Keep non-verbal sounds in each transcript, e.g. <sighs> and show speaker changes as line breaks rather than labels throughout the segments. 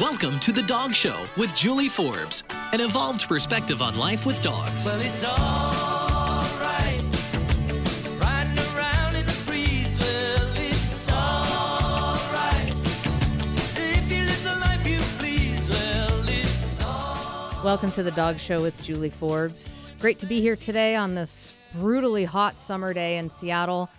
Welcome to The Dog Show with Julie Forbes, an evolved perspective on life with dogs.
Well, it's alright. Riding around in the breeze. Well, it's alright. If you live the life you please. Well, it's alright.
Welcome to the Dog Show with Julie Forbes. Great to be here today on this brutally hot summer day in Seattle.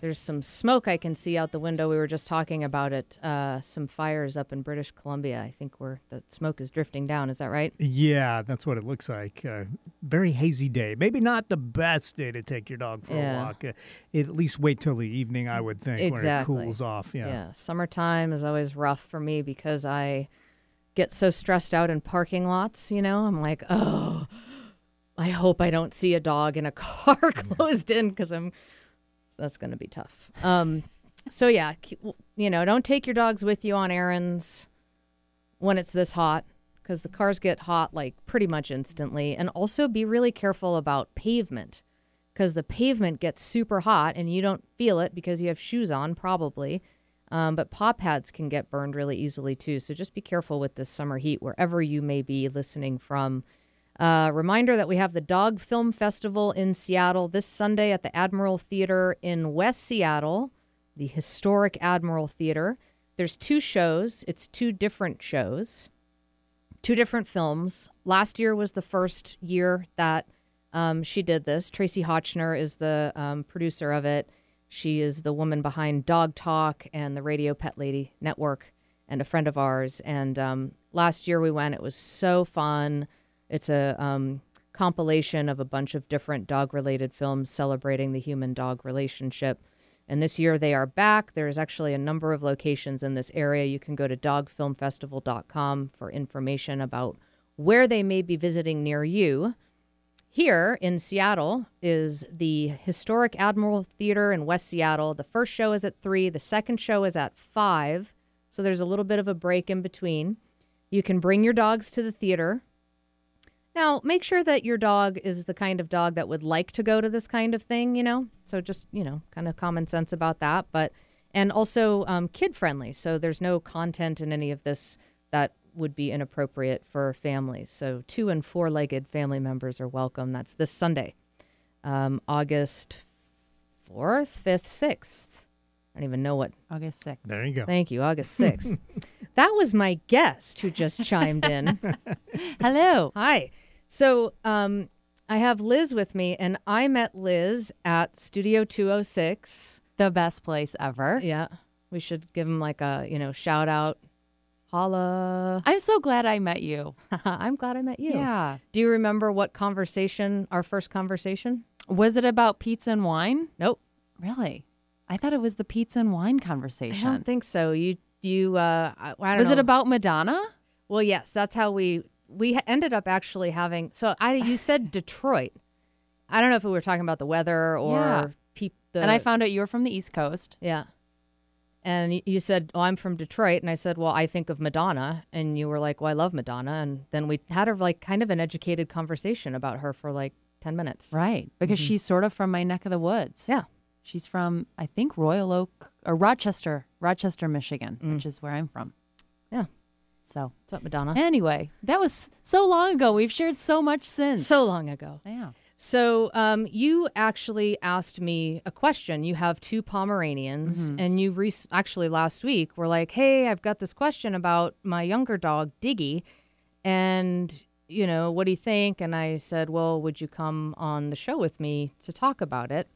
There's some smoke I can see out the window. We were just talking about it. Uh, some fires up in British Columbia. I think where the smoke is drifting down. Is that right?
Yeah, that's what it looks like. Uh, very hazy day. Maybe not the best day to take your dog for
Yeah.
a walk. Uh, at least wait till the evening, I would think,
Exactly.
when it cools off. Yeah.
Summertime is always rough for me because I get so stressed out in parking lots. You know, I'm like, oh, I hope I don't see a dog in a <laughs> car closed in because I'm. That's going to be tough. Um, so yeah, you know, don't take your dogs with you on errands when it's this hot because the cars get hot like pretty much instantly. And also be really careful about pavement because the pavement gets super hot and you don't feel it because you have shoes on, probably. Um, but paw pads can get burned really easily too. So just be careful with this summer heat wherever you may be listening from. Uh, reminder that we have the Dog Film Festival in Seattle this Sunday at the Admiral Theater in West Seattle, the historic Admiral Theater. There's two shows, it's two different shows, two different films. Last year was the first year that um, she did this. Tracie Hotchner is the um, producer of it. She is the woman behind Dog Talk and the Radio Pet Lady Network, and a friend of ours. And um, last year we went. It was so fun. It's a um, compilation of a bunch of different dog-related films celebrating the human-dog relationship. And this year they are back. There's actually a number of locations in this area. You can go to dogfilmfestival.com for information about where they may be visiting near you. Here in Seattle is the historic Admiral Theater in West Seattle. The first show is at 3, the second show is at 5. So there's a little bit of a break in between. You can bring your dogs to the theater. Now, make sure that your dog is the kind of dog that would like to go to this kind of thing, you know? So just, you know, kind of common sense about that. But, and also um, kid friendly. So there's no content in any of this that would be inappropriate for families. So two and four legged family members are welcome. That's this Sunday, um, August 4th, 5th, 6th. I don't even know what.
August 6th.
There you go.
Thank you, August <laughs> 6th. that was my guest who just chimed in. <laughs>
Hello.
Hi. So um, I have Liz with me, and I met Liz at Studio 206.
The best place ever.
Yeah. We should give him like a, you know, shout out. Holla.
I'm so glad I met you. <laughs>
I'm glad I met you.
Yeah.
Do you remember what conversation, our first conversation?
Was it about pizza and wine?
Nope.
Really? I thought it was the pizza and wine conversation.
I don't think so. You, you, uh, I, I don't
was it about Madonna?
Well, yes, that's how we we ended up actually having. So I, you <laughs> said Detroit. I don't know if we were talking about the weather or
Yeah.
the,
and I found out you were from the East Coast.
yeah. And you said, "Oh, I'm from Detroit," and I said, "Well, I think of Madonna," and you were like, "Well, I love Madonna," and then we had a like kind of an educated conversation about her for like ten minutes.
Right. Because she's sort of from my neck of the woods.
Yeah.
She's from, I think, Royal Oak or Rochester, Rochester, Michigan,
Mm.
which is where I'm from.
Yeah.
So,
What's up, Madonna?
anyway, that was so long ago. We've shared so much since.
So long ago.
Yeah.
So, um, you actually asked me a question. You have two Pomeranians, and you re- actually last week were like, "Hey, I've got this question about my younger dog Diggy, and you know, what do you think?" And I said, "Well, would you come on the show with me to talk about it?"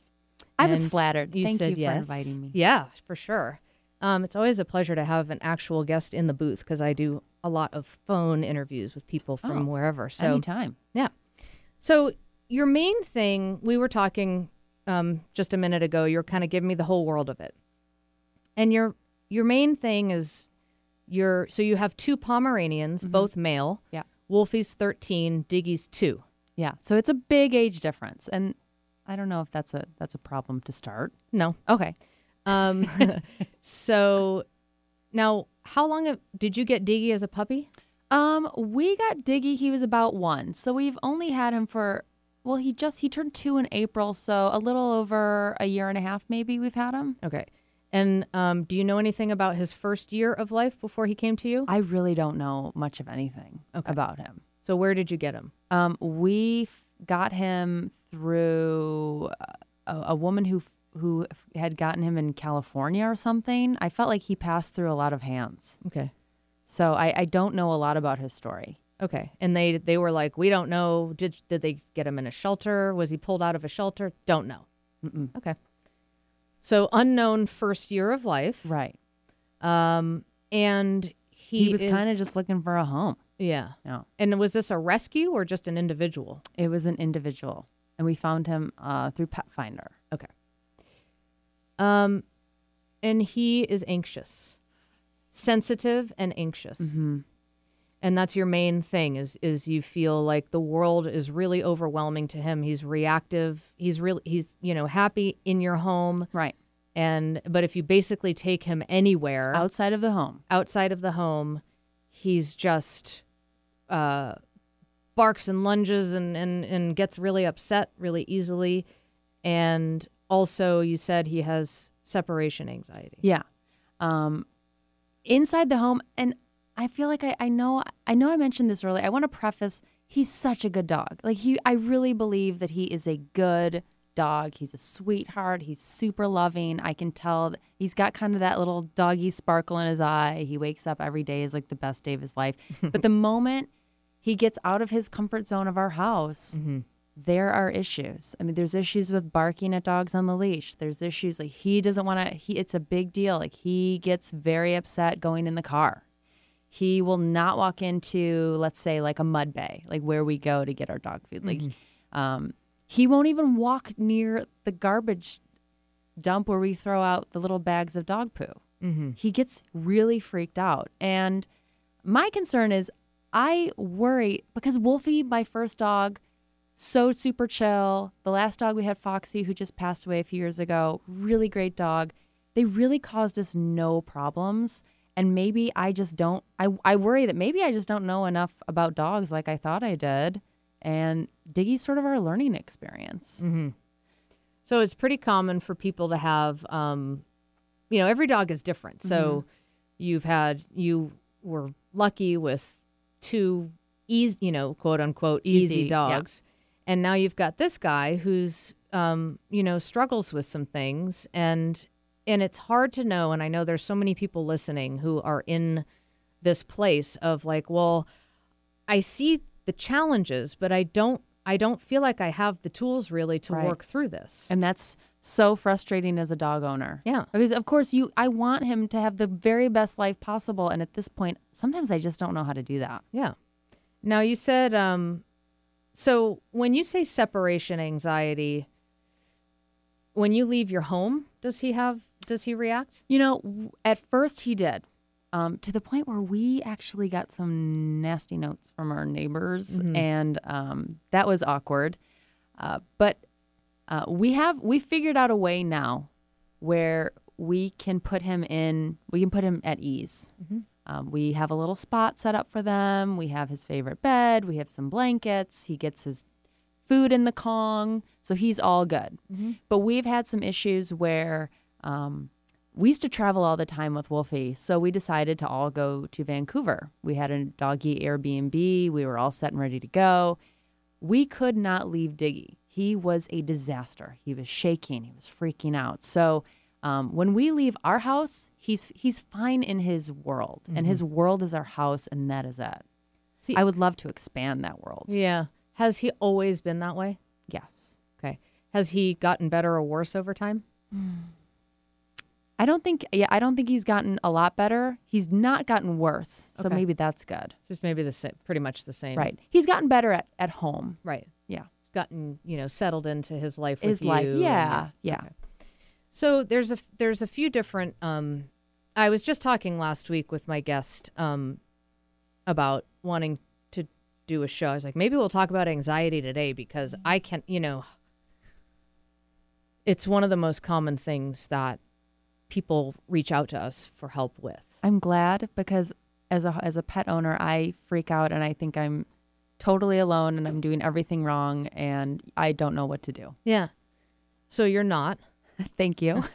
I was flattered.
You
Thank
said
you for
yes.
inviting me.
Yeah, for sure. Um, it's always a pleasure to have an actual guest in the booth because I do a lot of phone interviews with people from
Oh,
wherever. So
Anytime.
yeah. So your main thing, we were talking um, just a minute ago. You're kind of giving me the whole world of it, and your your main thing is your. So you have two Pomeranians, both male.
Mm-hmm. Yeah.
Wolfie's thirteen, Diggy's two.
Yeah. So it's a big age difference. And I don't know if that's a that's a problem to start.
No.
Okay.
Um. <laughs> so now, how long have, did you get Diggy as a puppy?
Um, we got Diggy. He was about one, so we've only had him for. Well, he just he turned two in April, so a little over a year and a half, maybe we've had him.
Okay. And um, do you know anything about his first year of life before he came to you?
I really don't know much of anything
Okay.
about him.
So where did you get him?
Um, we f- got him through a, a woman who f- who had gotten him in California or something. I felt like he passed through a lot of hands,
Okay.
so I, I don't know a lot about his story.
Okay. And they they were like, we don't know. Did did they get him in a shelter? Was he pulled out of a shelter? Don't know.
Mm-mm.
Okay. So unknown first year of life.
Right.
Um, and he,
He, was kind of just looking for a home.
yeah.
No,
And was this a rescue or just an individual?
it was an individual, and we found him uh, through Petfinder.
Um, and he is anxious, sensitive, and anxious.
Mm-hmm.
and that's your main thing is is you feel like the world is really overwhelming to him he's reactive he's really he's you know happy in your home
Right.
and but if you basically take him anywhere
Outside of the home.
outside of the home he's just uh barks and lunges and and and gets really upset really easily and also you said he has separation anxiety
Yeah. Um, inside the home, and I feel like I, I know I know I mentioned this earlier. I want to preface he's such a good dog. Like he I really believe that he is a good dog. He's a sweetheart. He's super loving. I can tell that he's got kind of that little doggy sparkle in his eye. He wakes up every day is like the best day of his life. <laughs> but the moment he gets out of his comfort zone of our house, there are issues. I mean, there's issues with barking at dogs on the leash. There's issues like he doesn't want to. He it's a big deal. Like he gets very upset going in the car. He will not walk into, let's say, like a Mud Bay, like where we go to get our dog food. Like, um, he won't even walk near the garbage dump where we throw out the little bags of dog poo.
mm-hmm.
He gets really freaked out. And my concern is I worry because Wolfie, my first dog, so super chill. The last dog we had, Foxy, who just passed away a few years ago, really great dog. They really caused us no problems. And maybe I just don't, I, I worry that maybe I just don't know enough about dogs like I thought I did. And Diggy's sort of our learning experience.
Mm-hmm. So it's pretty common for people to have, um, you know, every dog is different. So you've had, you were lucky with two easy, you know, quote unquote, easy,
Easy, yeah.
And now you've got this guy who's, um, you know, struggles with some things. And, and it's hard to know. And I know there's so many people listening who are in this place of like, well, I see the challenges, but I don't I don't feel like I have the tools really to
Right.
work through this.
And that's so frustrating as a dog owner.
yeah.
Because of course you I want him to have the very best life possible and at this point sometimes I just don't know how to do that.
Yeah. Now you said um so when you say separation anxiety when you leave your home, does he have does he react?
You know, at first he did. Um, to the point where we actually got some nasty notes from our neighbors, and um, that was awkward. Uh, but uh, we have we figured out a way now where we can put him in. We can put him at ease. Um, we have a little spot set up for them. We have his favorite bed. We have some blankets. He gets his food in the Kong, so he's all good. But we've had some issues where um, we used to travel all the time with Wolfie, so we decided to all go to Vancouver. We had a doggy Airbnb. We were all set and ready to go. We could not leave Diggy. He was a disaster. He was shaking. He was freaking out. So um, when we leave our house, he's he's fine in his world, and his world is our house, and that is it.
See-
I would love to expand that world.
Yeah. Has he always been that way?
Yes.
Okay. Has he gotten better or worse over time?
I don't think yeah, I don't think he's gotten a lot better. He's not gotten worse. So
Okay.
maybe that's good.
So it's maybe the same, pretty much the same.
Right. He's gotten better at, at home.
Right.
Yeah.
Gotten, you know, settled into his life with
His life.
you and-
Yeah. Yeah.
Okay. So there's a there's a few different. Um, I was just talking last week with my guest um, about wanting to do a show. I was like, maybe we'll talk about anxiety today because I can, you know, it's one of the most common things that people reach out to us for help with.
I'm glad because as a as a pet owner, I freak out and I think I'm totally alone and I'm doing everything wrong and I don't know what to do.
Yeah. So you're not. <laughs>
Thank you. <laughs>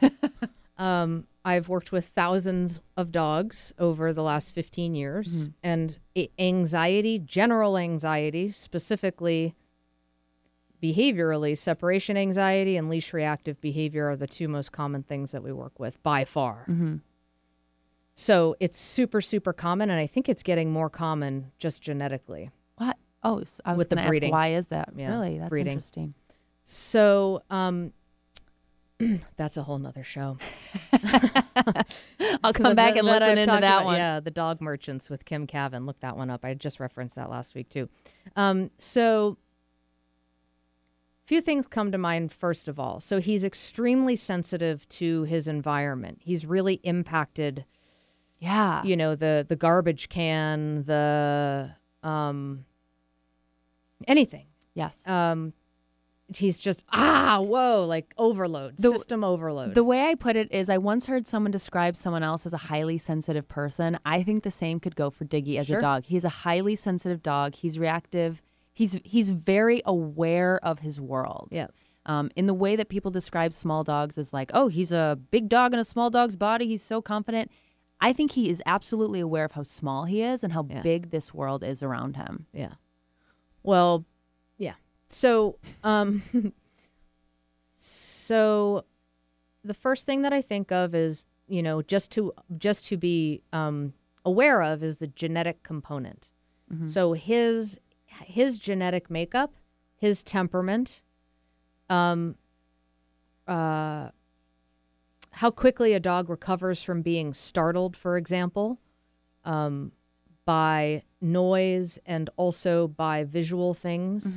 Um, I've worked with thousands of dogs over the last 15 years, and anxiety, general anxiety, specifically behaviorally, separation anxiety and leash reactive behavior are the two most common things that we work with by far. So it's super, super common, and I think it's getting more common just genetically.
What? Oh, I was
With the
going to ask
breeding.
why is that?
Yeah,
really? That's
breeding.
interesting.
So, um, <clears throat> that's a whole nother show. <laughs>
I'll come back and
That
listen into that
about-
one.
Yeah, the dog merchants with Kim Kavin. Look that one up. I just referenced that last week too. Um, so, few things come to mind. First of all, so he's extremely sensitive to his environment. He's really impacted.
Yeah.
You know the the garbage can, the um, anything.
Yes.
Um, he's just ah whoa like overload
The-
system overload.
The way I put it is, I once heard someone describe someone else as a highly sensitive person. I think the same could go for Diggy as
Sure.
a dog. He's a highly sensitive dog. He's reactive. He's he's very aware of his world.
Yeah.
Um, in the way that people describe small dogs as like, oh, he's a big dog in a small dog's body. He's so confident. I think he is absolutely aware of how small he is and how
Yeah.
big this world is around him.
Yeah. Well. So, um, <laughs> so the first thing that I think of is, you know, just to just to be um, aware of is the genetic component. So his his genetic makeup, his temperament, um, uh, how quickly a dog recovers from being startled, for example, um, by noise and also by visual things.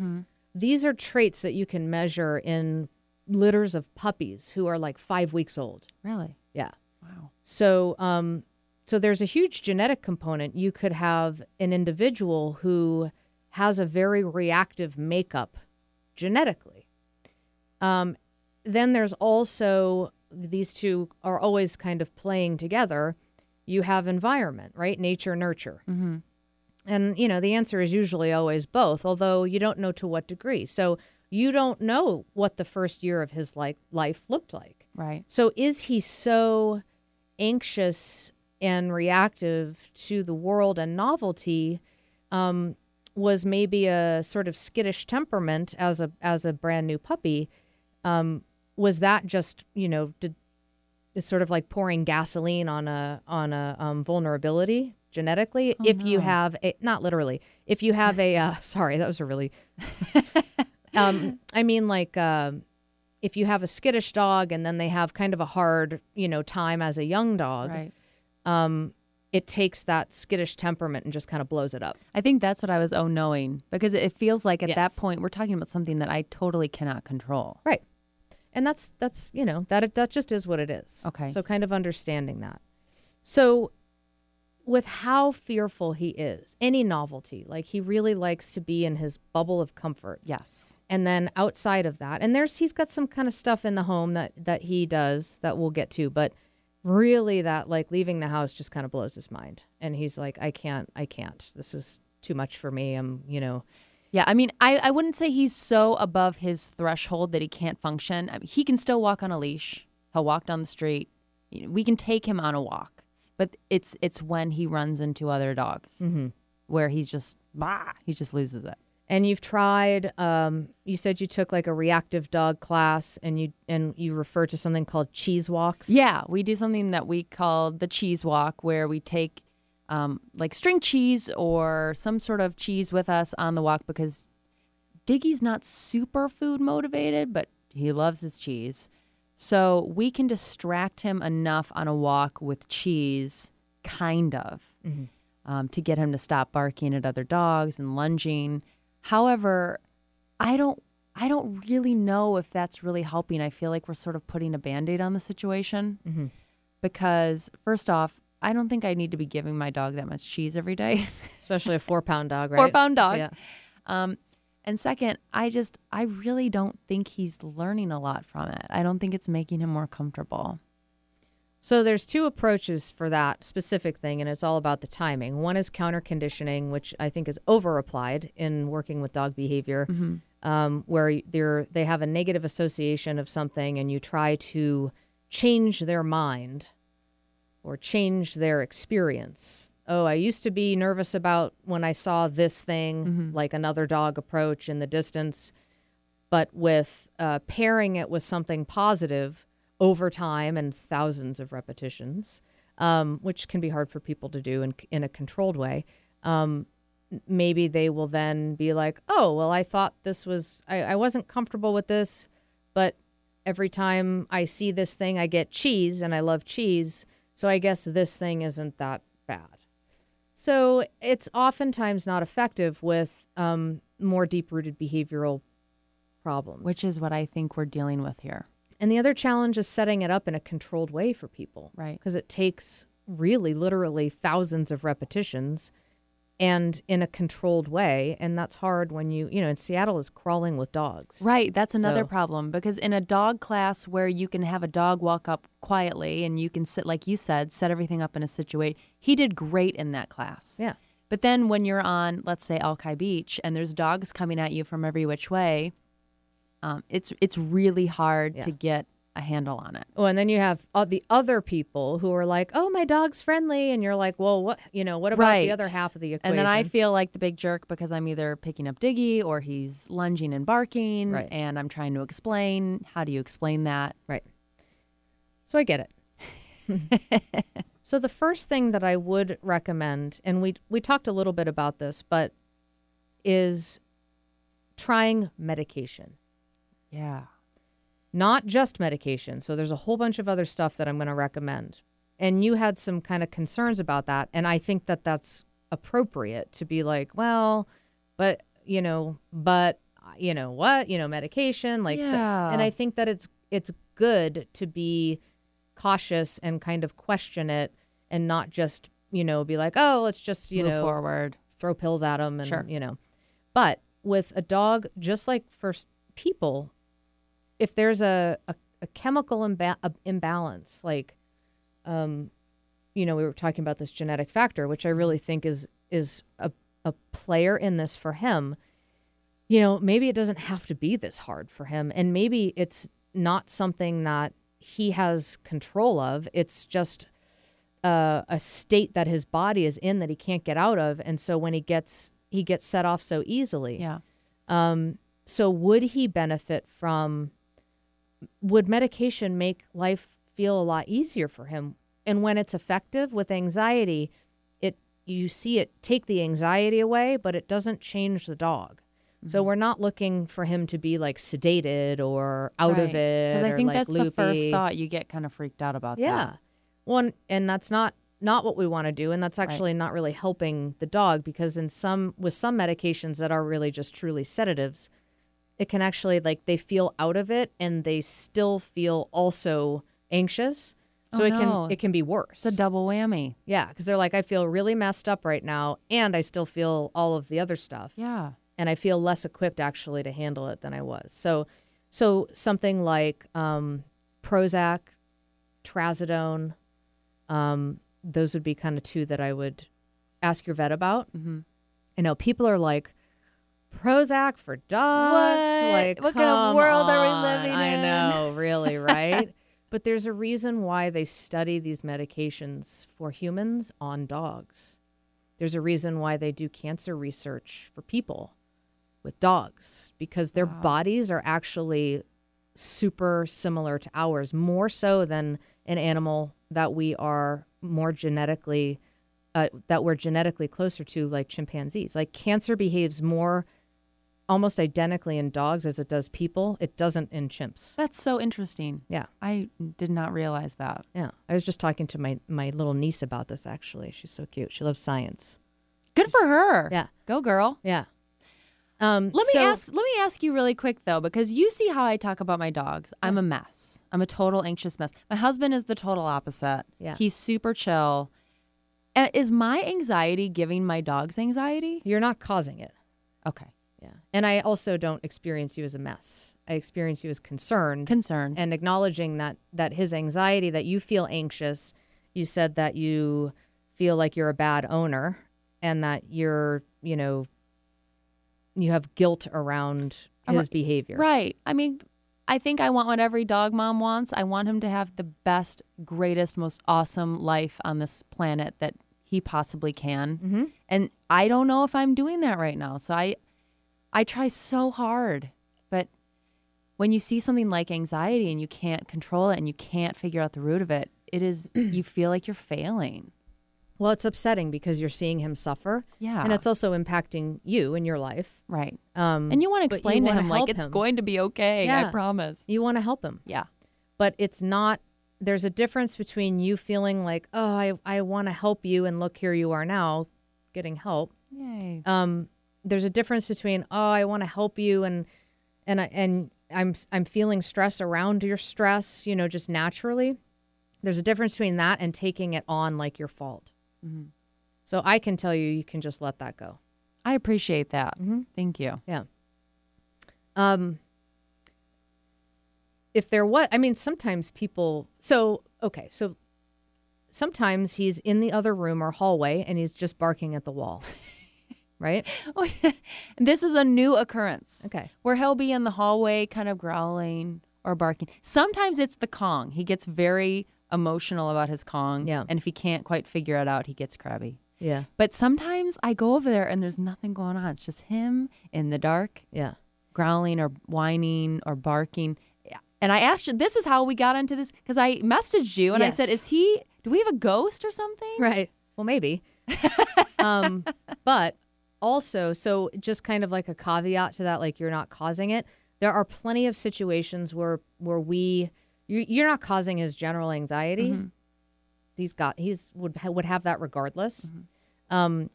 These are traits that you can measure in litters of puppies who are like five weeks old.
Really?
Yeah.
Wow.
So, um, so there's a huge genetic component. You could have an individual who has a very reactive makeup genetically. Um, then there's also these two are always kind of playing together. You have environment, right? Nature, nurture.
Mm-hmm.
And, you know, the answer is usually always both, although you don't know to what degree. So you don't know what the first year of his like life looked like.
Right.
So is he so anxious and reactive to the world and novelty? Um, was maybe a sort of skittish temperament as a as a brand new puppy. Um, was that just you know did is sort of like pouring gasoline on a on a um, vulnerability genetically? if you have a not literally, if you have a uh, <laughs> sorry, that was a really <laughs> um, I mean, like, um if you have a skittish dog and then they have kind of a hard, you know, time as a young dog,
Right.
um, it takes that skittish temperament and just kind of blows it up.
I think that's what I was oh knowing because it feels like at that point we're talking about something that I totally cannot control.
Right. And that's that's you know that that just is what it is.
Okay.
So kind of understanding that. So with how fearful he is, any novelty, like he really likes to be in his bubble of comfort.
Yes.
and then outside of that and there's he's got some kind of stuff in the home that that he does that we'll get to but really that like leaving the house just kind of blows his mind and he's like i can't i can't this is too much for me i'm you know
Yeah, I mean, I, I wouldn't say he's so above his threshold that he can't function. I mean, he can still walk on a leash. He'll walk down the street. We can take him on a walk, but it's it's when he runs into other dogs where he's just bah, he just loses it.
and you've tried um you said you took like a reactive dog class and you and you refer to something called cheese walks
Yeah, we do something that we call the cheese walk, where we take um, like string cheese or some sort of cheese with us on the walk because Diggy's not super food motivated, but he loves his cheese. So we can distract him enough on a walk with cheese, kind of, um, to get him to stop barking at other dogs and lunging. However, I don't. I don't really know if that's really helping. I feel like we're sort of putting a band aid on the situation because, first off, I don't think I need to be giving my dog that much cheese every day.
especially a <laughs> four pound dog right
Four pound dog.
yeah
Um, and second, I just, I really don't think he's learning a lot from it. I don't think it's making him more comfortable.
So there's two approaches for that specific thing, and it's all about the timing. One is counter conditioning, which I think is over applied in working with dog behavior, um, where they're they have a negative association of something, and you try to change their mind or change their experience. Oh, I used to be nervous about when I saw this thing, like another dog approach in the distance. But with uh, pairing it with something positive over time and thousands of repetitions, um, which can be hard for people to do in, in a controlled way, um, maybe they will then be like, oh, well, I thought this was, I, I wasn't comfortable with this, but every time I see this thing, I get cheese and I love cheese. So I guess this thing isn't that bad. So it's oftentimes not effective with um, more deep rooted behavioral problems.
Which is what I think we're dealing with here.
and the other challenge is setting it up in a controlled way for people.
Right.
Because it takes really, literally thousands of repetitions and in a controlled way. And that's hard when you, you know, and Seattle is crawling with dogs.
Right. That's another
So-
problem because in a dog class where you can have a dog walk up quietly and you can sit, like you said, set everything up in a situation, he did great in that class.
Yeah.
But then when you're on, let's say, Alki Beach and there's dogs coming at you from every which way, um, it's it's really hard
Yeah.
to get a handle on it.
Oh, and then you have all the other people who are like, "Oh, my dog's friendly," and you're like, "Well, what? You know, what about
Right.
the other half of the equation?"
And then I feel like the big jerk because I'm either picking up Diggy or he's lunging and barking,
Right.
and I'm trying to explain. How do you explain that?
Right. So I get it. <laughs> so the first thing that I would recommend, and we we talked a little bit about this, but is trying medication.
Yeah.
Not just medication. So there's a whole bunch of other stuff that I'm going to recommend. And you had some kind of concerns about that, and I think that that's appropriate to be like, well, but you know, but you know what, you know, medication, like, so-
Yeah.
and I think that it's it's good to be cautious and kind of question it, and not just you know be like, oh, let's just you
Move
know
forward.
throw pills at them and
Sure.
you know but with a dog just like for people if there's a, a, a chemical imba- a- imbalance like um you know we were talking about this genetic factor which i really think is is a, a player in this for him you know maybe it doesn't have to be this hard for him. And maybe it's not something that he has control of. It's just uh, a state that his body is in that he can't get out of. And so when he gets he gets set off so easily
Yeah.
um, so would he benefit from would medication make life feel a lot easier for him and when it's effective with anxiety it you see it take the anxiety away but it doesn't change the dog
Mm-hmm.
so we're not looking for him to be like sedated or out of it
Because I
or,
think
like,
that's the first thought you get kind of freaked out about.
Yeah.
that.
One and that's not not what we want to do and that's actually not really helping the dog because in some with some medications that are really just truly sedatives it can actually like they feel out of it and they still feel also anxious so
Oh,
it
no.
can it can be worse.
It's a double whammy.
yeah, cuz they're like I feel really messed up right now and I still feel all of the other stuff
Yeah.
and I feel less equipped actually to handle it than I was. So, so something like um, Prozac, Trazodone, um, those would be kind of two that I would ask your vet about.
Mm-hmm.
I know people are like Prozac for dogs.
What?
Like,
What kind of world are we living in?
I know, really, <laughs> right? but there's a reason why they study these medications for humans on dogs. There's a reason why they do cancer research for people with dogs because their bodies are actually super similar to ours, more so than an animal that we are more genetically uh, that we're genetically closer to, like chimpanzees. Like cancer behaves more almost identically in dogs as it does people. It doesn't in chimps.
That's so interesting.
Yeah.
I did not realize that.
Yeah. I was just talking to my, my little niece about this actually. She's so cute. She loves science.
Good for her.
Yeah.
Go girl.
Yeah. Um,
Let me
so-
ask let me ask you really quick though because you see how I talk about my dogs. I'm a mess. I'm a total anxious mess. My husband is the total opposite.
Yeah.
He's super chill. Uh, Is my anxiety giving my dogs anxiety?
You're not causing it.
Okay.
Yeah. And I also don't experience you as a mess. I experience you as concerned
Concerned.
and acknowledging that that his anxiety that you feel anxious. You said that you feel like you're a bad owner and that you're, you know, you have guilt around his behavior.
Right. I mean, I think I want what every dog mom wants. I want him to have the best, greatest, most awesome life on this planet that he possibly can.
Mm-hmm.
And I don't know if I'm doing that right now. So I I try so hard. But when you see something like anxiety and you can't control it and you can't figure out the root of it, it is <clears throat> you feel like you're failing.
Well, it's upsetting because you're seeing him suffer.
Yeah.
And it's also impacting you in your life.
right.
Um,
And you want to explain to him like it's
him.
going to be okay.
Yeah.
I promise.
you want to help him.
Yeah.
but it's not there's a difference between you feeling like oh i, I want to help you and look here you are now getting help
Yay.
um there's a difference between oh i want to help you and and I, and i'm i'm feeling stress around your stress you know just naturally there's a difference between that and taking it on like your fault
Mhm.
so i can tell you you can just let that go
I appreciate that.
Mhm.
Thank you.
Yeah. Um if there was I mean sometimes people so okay, so sometimes he's in the other room or hallway and he's just barking at the wall. <laughs> right? <laughs>
this is a new occurrence.
Okay.
Where he'll be in the hallway kind of growling or barking. Sometimes it's the Kong. He gets very emotional about his Kong.
Yeah.
And if he can't quite figure it out, he gets crabby.
Yeah.
But sometimes I go over there and there's nothing going on. It's just him in the dark,
Yeah.
growling or whining or barking. And I asked you, this is how we got into this because I messaged you and I said, is he, do we have a ghost or something?
Right. Well, maybe. <laughs> um, but also, so just kind of like a caveat to that, like you're not causing it. There are plenty of situations where where we you, you're not causing his general anxiety. He's got he's would would have that regardless. Um,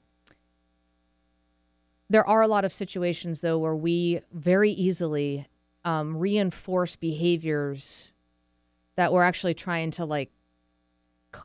there are a lot of situations though where we very easily um, reinforce behaviors that we're actually trying to like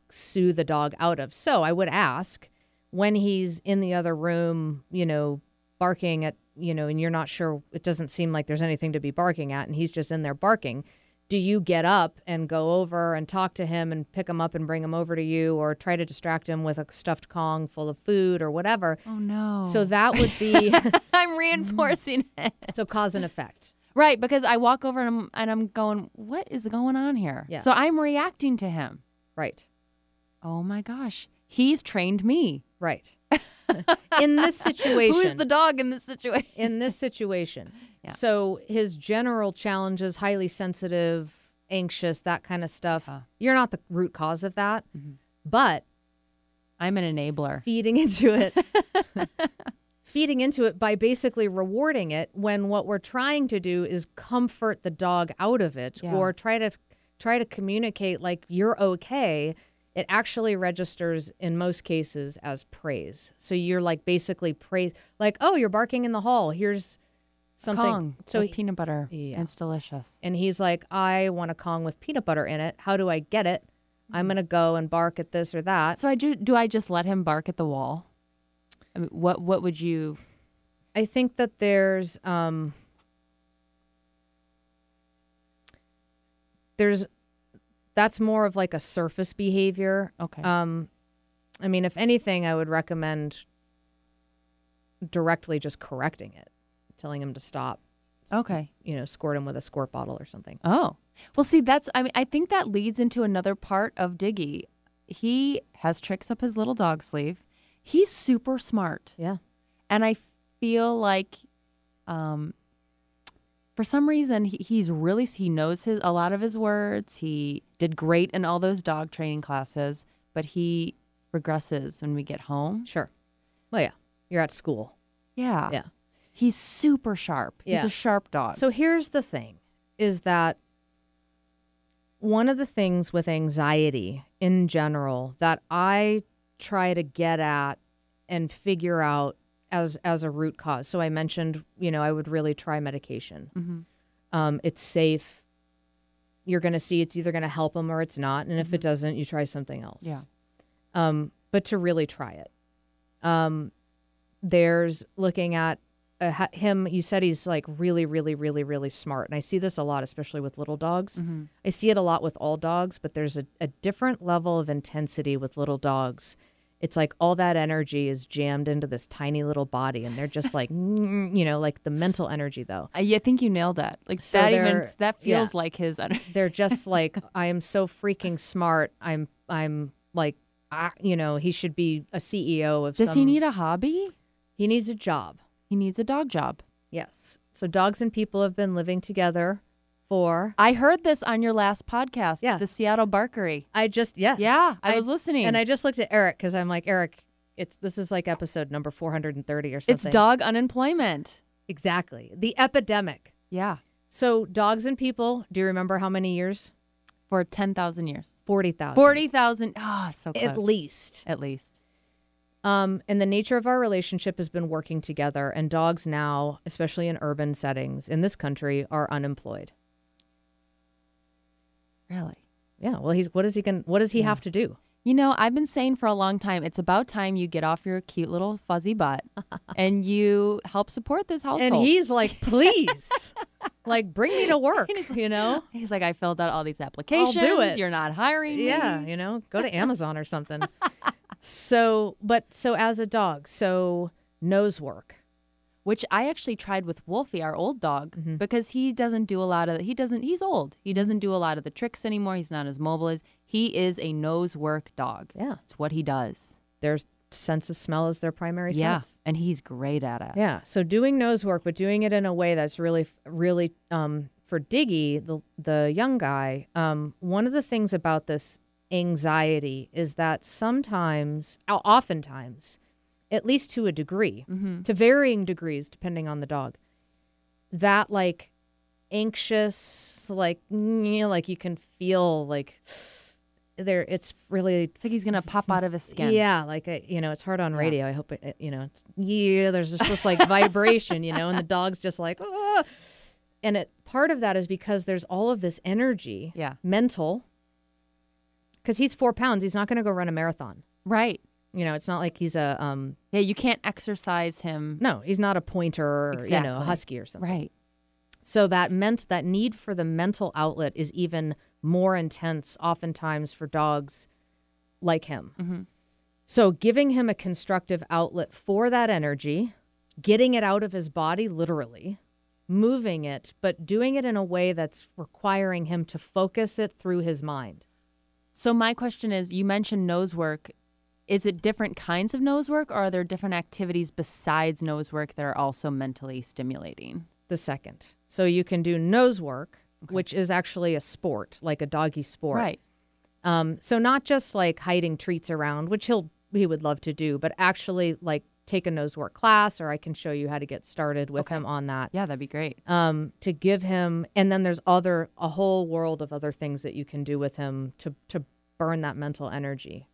sue the dog out of. So I would ask when he's in the other room, you know, barking at, you know, and you're not sure, it doesn't seem like there's anything to be barking at, and he's just in there barking. Do you get up and go over and talk to him and pick him up and bring him over to you or try to distract him with a stuffed Kong full of food or whatever?
Oh, no.
So that would be <laughs>
I'm reinforcing <laughs> it.
so cause and effect.
Right, because I walk over and I'm, and I'm going, what is going on here?
Yeah.
So I'm reacting to him.
Right.
Oh my gosh. He's trained me.
Right. in this <laughs> situation.
Who's the dog in this situation?
in this situation. <laughs>
Yeah.
So his general challenges, highly sensitive, anxious, that kind of stuff. You're not the root cause of that,
Mm-hmm.
but
I'm an enabler.
feeding into it, <laughs> feeding into it by basically rewarding it when what we're trying to do is comfort the dog out of it
Yeah.
or try to try to communicate like you're okay. It actually registers in most cases as praise. So you're like basically praise, like, oh, you're barking in the hall. Here's something.
Kong
so
with
he-
peanut butter.
Yeah.
And it's delicious.
and he's like, I want a Kong with peanut butter in it. How do I get it? I'm gonna go and bark at this or that.
So I do. Do I just let him bark at the wall? I mean, what What would you?
I think that there's um there's that's more of like a surface behavior.
Okay.
Um I mean if anything I would recommend directly just correcting it, telling him to stop,
okay.
you know, squirt him with a squirt bottle or something.
Oh, well. See, that's. I mean, I think that leads into another part of Diggy. He has tricks up his little dog sleeve. He's super smart.
Yeah.
and I feel like, um, for some reason he, he's really he knows his a lot of his words. He did great in all those dog training classes, but he regresses when we get home.
Sure. Well yeah. You're at school.
Yeah,
Yeah.
He's super sharp. He's a sharp dog.
So here's the thing is that one of the things with anxiety in general that I try to get at and figure out as as a root cause. So I mentioned, you know, I would really try medication.
Mhm.
Um, it's safe. You're going to see it's either going to help them or it's not, and if it doesn't, you try something else.
Yeah.
Um, but to really try it. Um, there's looking at uh, him. You said he's like really, really, really, really smart, and I see this a lot, especially with little dogs.
Mm-hmm.
I see it a lot with all dogs, but there's a, a different level of intensity with little dogs. It's like all that energy is jammed into this tiny little body and they're just like <laughs> you know like the mental energy though uh,
I, I think you nailed that. Like
So
that even that
yeah.
feels like his energy. <laughs>
they're just like i am so freaking smart i'm i'm like I, you know he should be a ceo of
Does
some,
he need a hobby?
he needs a job
He needs a dog job.
yes so dogs and people have been living together for
I heard this on your last podcast.
Yeah.
The Seattle Barkery.
i just yes
Yeah, I was listening.
and i just looked at eric because i'm like eric it's this is like episode number 430 or something
It's dog unemployment.
exactly the epidemic
Yeah.
so dogs and people do you remember how many years
For 10,000 years.
40000
40,000. Ah, so close.
at least
At least.
Um, and the nature of our relationship has been working together, and dogs now, especially in urban settings in this country, are unemployed.
Really?
Yeah. Well, he's what is he going? What does he have to do?
You know, I've been saying for a long time, it's about time you get off your cute little fuzzy butt <laughs> and you help support this household.
And he's like, <laughs> please, like, bring me to work. You know?
He's like, I filled out all these applications.
Do it.
You're not hiring me.
Yeah. You know, go to Amazon or something. <laughs> so, but so as a dog, so nose work.
Which I actually tried with Wolfie, our old dog,
Mm-hmm.
because he doesn't do a lot of he doesn't he's old. He doesn't do a lot of the tricks anymore. He's not as mobile as he is a nose work dog.
Yeah.
It's what he does.
Their sense of smell is their primary
yeah.
sense.
And he's great at it.
Yeah. So doing nose work, but doing it in a way that's really, really um, for Diggy, the the young guy. Um, one of the things about this anxiety is that sometimes, oftentimes, at least to a degree, to varying degrees depending on the dog, that like anxious, like you know, like you can feel like there. It's really
It's like he's gonna pop out of his skin.
yeah, like uh, you know, it's hard on radio. I hope it, you know, it's yeah. There's just this like vibration, you know, and the dog's just like, and it part of that is because there's all of this energy,
Yeah.
mental. Because he's four pounds, he's not going to go run a marathon.
Right.
You know, it's not like he's a um.
Yeah, you can't exercise him.
No, he's not a pointer or you know a husky or something.
Right.
So that meant that need for the mental outlet is even more intense, oftentimes for dogs like him.
Mm-hmm.
So giving him a constructive outlet for that energy, getting it out of his body, literally, moving it, but doing it in a way that's requiring him to focus it through his mind.
So my question is, you mentioned nose work. Is it different kinds of nose work, or are there different activities besides nose work that are also mentally stimulating?
The second. So you can do nose work, which is actually a sport, like a doggy sport.
Right.
Um, so not just like hiding treats around, which he'll he would love to do, but actually like take a nose work class, or I can show you how to get started with him on that.
Yeah, that'd be great.
Um, to give him, and then there's other a whole world of other things that you can do with him to to burn that mental energy,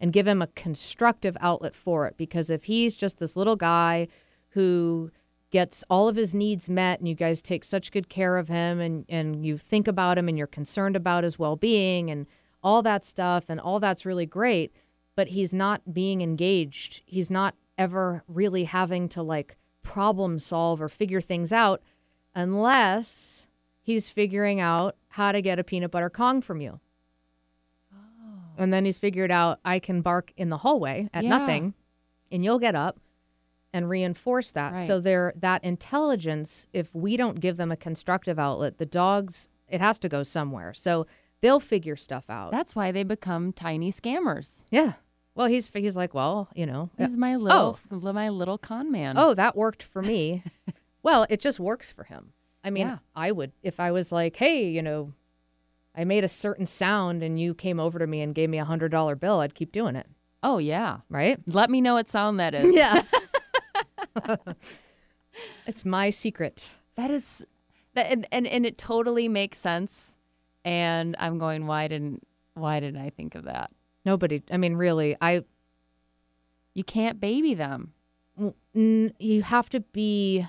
and give him a constructive outlet for it. Because if he's just this little guy who gets all of his needs met and you guys take such good care of him and, and you think about him and you're concerned about his well-being and all that stuff and all that's really great but he's not being engaged he's not ever really having to like problem solve or figure things out unless he's figuring out how to get a peanut butter kong from you and then he's figured out i can bark in the hallway at
Yeah.
nothing and you'll get up and reinforce that.
Right.
So they're that intelligence, if we don't give them a constructive outlet, the dogs it has to go somewhere. So they'll figure stuff out.
That's why they become tiny scammers.
yeah. Well, he's he's like, well, you know,
He's my little oh. my little con man.
oh, that worked for me. <laughs> well, it just works for him. I mean,
Yeah.
I would if I was like, hey, you know, I made a certain sound and you came over to me and gave me a hundred dollar bill, I'd keep doing it,
Oh yeah.
right?
Let me know what sound that is.
Yeah. <laughs> <laughs> it's my secret.
That is that and, and and it totally makes sense. And I'm going, why didn't why didn't I think of that?
Nobody. I mean, really, I
You can't baby them.
n- you have to be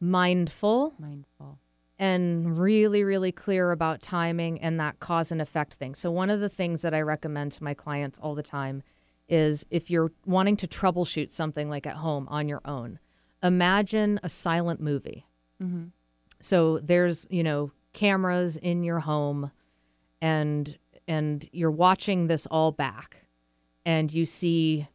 mindful
Mindful.
And really, really clear about timing and that cause and effect thing. So, one of the things that I recommend to my clients all the time is if you're wanting to troubleshoot something like at home on your own, imagine a silent movie.
Mm-hmm.
So, there's, you know, cameras in your home and and you're watching this all back and you see,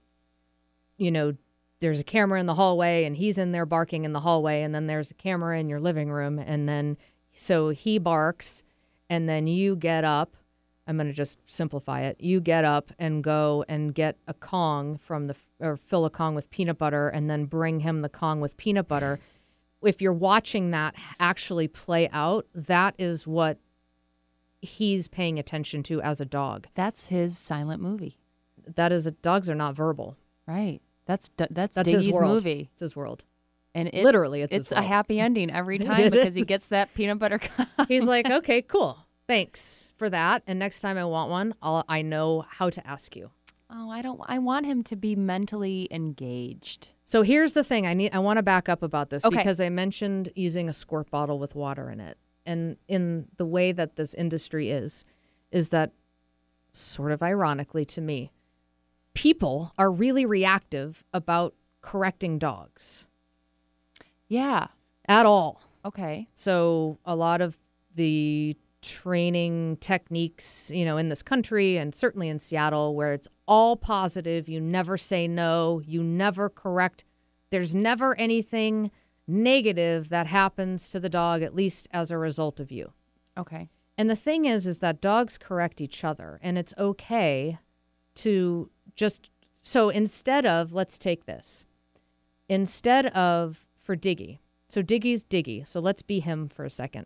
you know, there's a camera in the hallway and he's in there barking in the hallway, and then there's a camera in your living room, and then so he barks, and then you get up. I'm going to just simplify it. You get up and go and get a Kong from the, or fill a Kong with peanut butter and then bring him the Kong with peanut butter. If you're watching that actually play out, that is what he's paying attention to as a dog.
That's his silent movie.
That is, a, dogs are not verbal.
Right. That's D- that's,
That's
Diggy's movie.
It's his world.
And it,
Literally, it's his
it's a happy ending every <laughs> time because he gets that peanut butter cup.
He's like, <laughs> okay, cool. Thanks for that. And next time I want one, I'll, I know how to ask you.
Oh, I don't. I want him to be mentally engaged.
So here's the thing. I need I want to back up about this
Okay.
because I mentioned using a squirt bottle with water in it. And in the way that this industry is is that sort of ironically to me, people are really reactive about correcting dogs
Yeah.
at all.
Okay.
So a lot of the training techniques, you know, in this country and certainly in Seattle where it's all positive, you never say no, you never correct. There's never anything negative that happens to the dog at least as a result of you.
Okay.
And the thing is is that dogs correct each other and it's okay to just so instead of let's take this. Instead of for Diggy. So Diggy's Diggy. So let's be him for a second.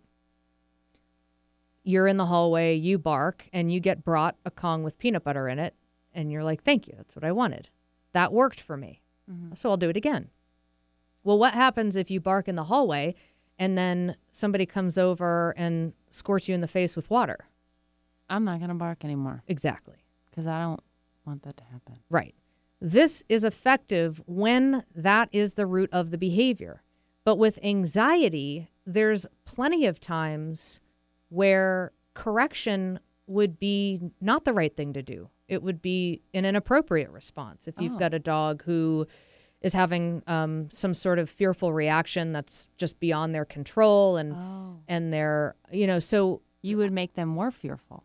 You're in the hallway, you bark and you get brought a Kong with peanut butter in it and you're like, "Thank you. That's what I wanted." That worked for me. Mm-hmm. So I'll do it again. Well, what happens if you bark in the hallway and then somebody comes over and squirts you in the face with water?
I'm not gonna bark anymore
Exactly.
because I don't want that to happen.
Right. This is effective when that is the root of the behavior. But with anxiety, there's plenty of times where correction would be not the right thing to do. It would be an inappropriate response. If you've
Oh.
got a dog who is having um, some sort of fearful reaction that's just beyond their control and
Oh.
and they're you know so
You would make them more fearful.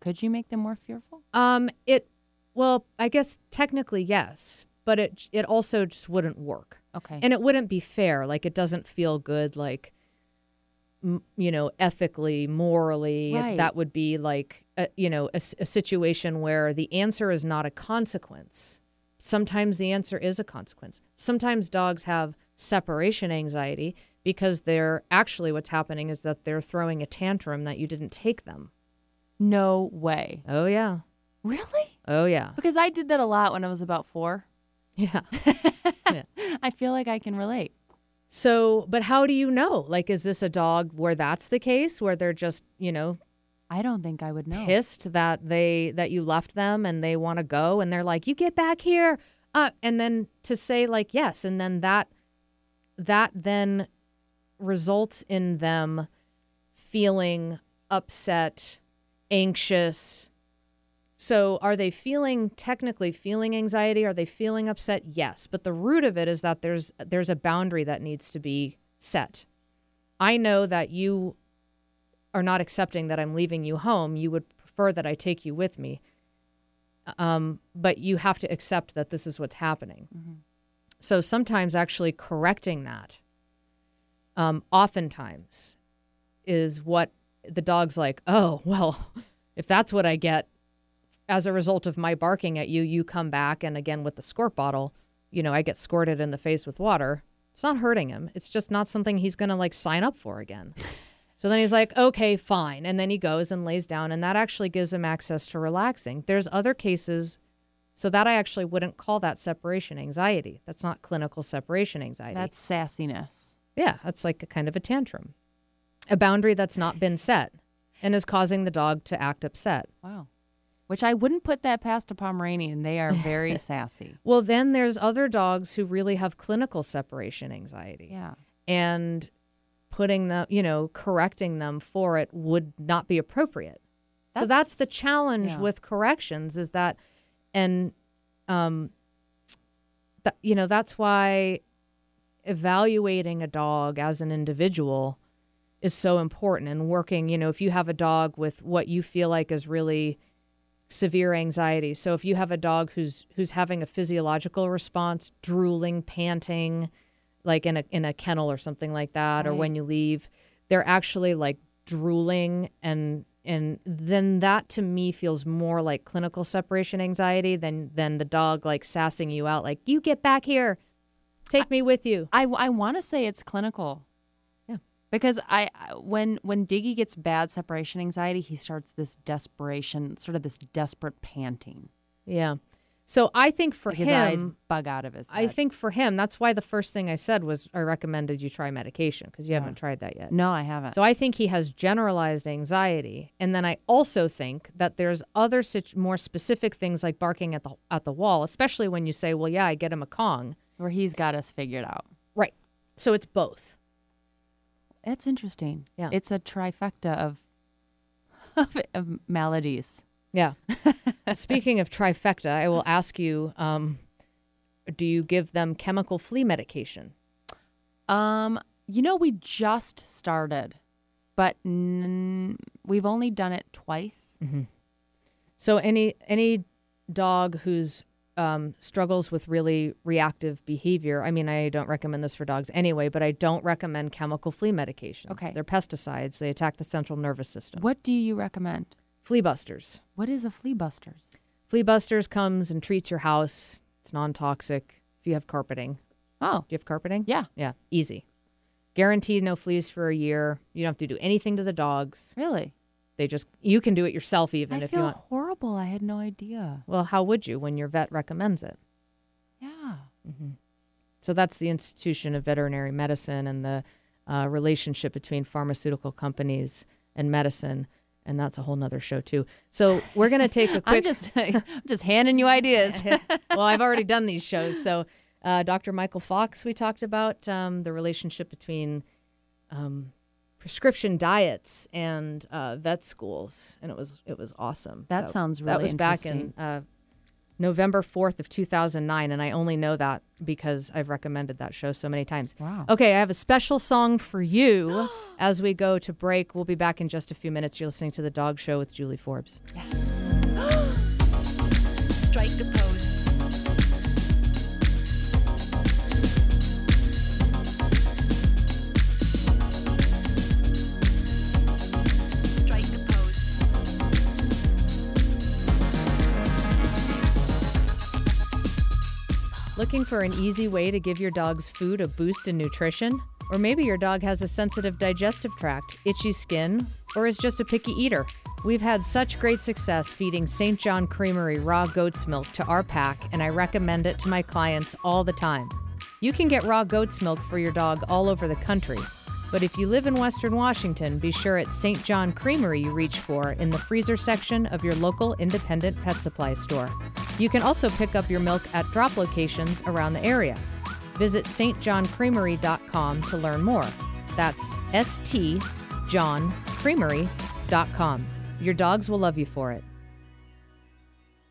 Could you make them more fearful?
Um, it, well, I guess technically yes, but it it also just wouldn't work,
Okay.
and it wouldn't be fair. Like it doesn't feel good. Like, m- you know, ethically, morally,
Right.
that would be like, a, you know, a, a situation where the answer is not a consequence. Sometimes the answer is a consequence. Sometimes dogs have separation anxiety because they're actually what's happening is that they're throwing a tantrum that you didn't take them.
no way.
Oh yeah.
Really?
Oh yeah.
Because I did that a lot when I was about four. <laughs> <laughs>
Yeah.
I feel like I can relate.
So, but how do you know? Like, is this a dog where that's the case, where they're just, you know,
I don't think I would know.
pissed that they that you left them and they want to go, and they're like, "You get back here," uh, and then to say like yes, and then that that then results in them feeling upset, anxious. So, are they feeling technically feeling anxiety? Are they feeling upset? Yes, but the root of it is that there's there's a boundary that needs to be set. I know that you are not accepting that I'm leaving you home. You would prefer that I take you with me. Um, but you have to accept that this is what's happening. So sometimes actually correcting that, um, oftentimes, is what the dog's like, oh, well, <laughs> if that's what I get as a result of my barking at you, you come back. And again, with the squirt bottle, you know, I get squirted in the face with water. It's not hurting him. It's just not something he's going to like sign up for again. <laughs> So then he's like, okay, fine. And then he goes and lays down, and that actually gives him access to relaxing. There's other cases, so that I actually wouldn't call that separation anxiety. That's not clinical separation anxiety.
That's sassiness.
yeah, that's like a kind of a tantrum, a boundary that's not been set and is causing the dog to act upset.
Wow. Which I wouldn't put that past a Pomeranian. They are very <laughs> sassy.
Well, then there's other dogs who really have clinical separation anxiety.
Yeah.
and putting them, you know, correcting them for it would not be appropriate. so that's the challenge
yeah.
with corrections is that, and, um, you know, that's why evaluating a dog as an individual is so important and working, you know, if you have a dog with what you feel like is really severe anxiety. So if you have a dog who's who's having a physiological response, drooling, panting, like in a in a kennel or something like that, or when you leave, they're actually like drooling and and then that to me feels more like clinical separation anxiety than than the dog like sassing you out like you get back here take me with you
I, I want to say it's clinical.
Yeah.
Because I when when Diggy gets bad separation anxiety, he starts this desperation, sort of this desperate panting.
yeah so i think for
his
him
eyes bug out of his head.
i think for him that's why the first thing i said was i recommended you try medication because you haven't tried that yet
no, I haven't.
So I think he has generalized anxiety, and then I also think that there's other situ- more specific things like barking at the at the wall, especially when you say, "Well, yeah, I get him a Kong."
Where he's got us figured out.
Right. So it's both.
That's interesting.
Yeah.
It's a trifecta of <laughs> of, of maladies.
Yeah. <laughs> Speaking of trifecta, I will ask you: um, Do you give them chemical flea medication?
Um, you know, we just started, but n- we've only done it twice.
So any any dog who's um, struggles with really reactive behavior. I mean, I don't recommend this for dogs anyway, but I don't recommend chemical flea medications.
Okay.
They're pesticides. They attack the central nervous system.
What do you recommend?
Flea busters.
What is a flea busters?
Flea busters comes and treats your house. It's non-toxic. If you have carpeting,
Oh,
do you have carpeting?
yeah,
Yeah, easy. Guaranteed no fleas for a year. You don't have to do anything to the dogs.
really.
They just you can do it yourself even
I
if you
feel
want.
horrible. I had no idea.
Well, how would you when your vet recommends it?
Yeah.
So that's the institution of veterinary medicine and the uh, relationship between pharmaceutical companies and medicine. And that's a whole nother show too. So we're going to take a <laughs>
I'm
quick.
just <laughs> I'm just handing you ideas. <laughs>
well, I've already done these shows. So uh, Dr. Michael Fox, we talked about um, the relationship between um, prescription diets and uh, vet schools, and it was it was awesome.
That sounds really That
was back in uh, November fourth of two thousand nine, and I only know that because I've recommended that show so many times.
Wow.
Okay, I have a special song for you <gasps> as we go to break. We'll be back in just a few minutes. You're listening to the Dog Show with Julie Forbes. <gasps>
Strike a pose.
Looking for an easy way to give your dog's food a boost in nutrition? Or maybe your dog has a sensitive digestive tract, itchy skin, or is just a picky eater. We've had such great success feeding St. John Creamery raw goat's milk to our pack, and I recommend it to my clients all the time. You can get raw goat's milk for your dog all over the country. But if you live in Western Washington, be sure it's St. John Creamery you reach for in the freezer section of your local independent pet supply store. You can also pick up your milk at drop locations around the area. Visit stjohncreamery.com to learn more. That's stjohncreamery.com. Your dogs will love you for it.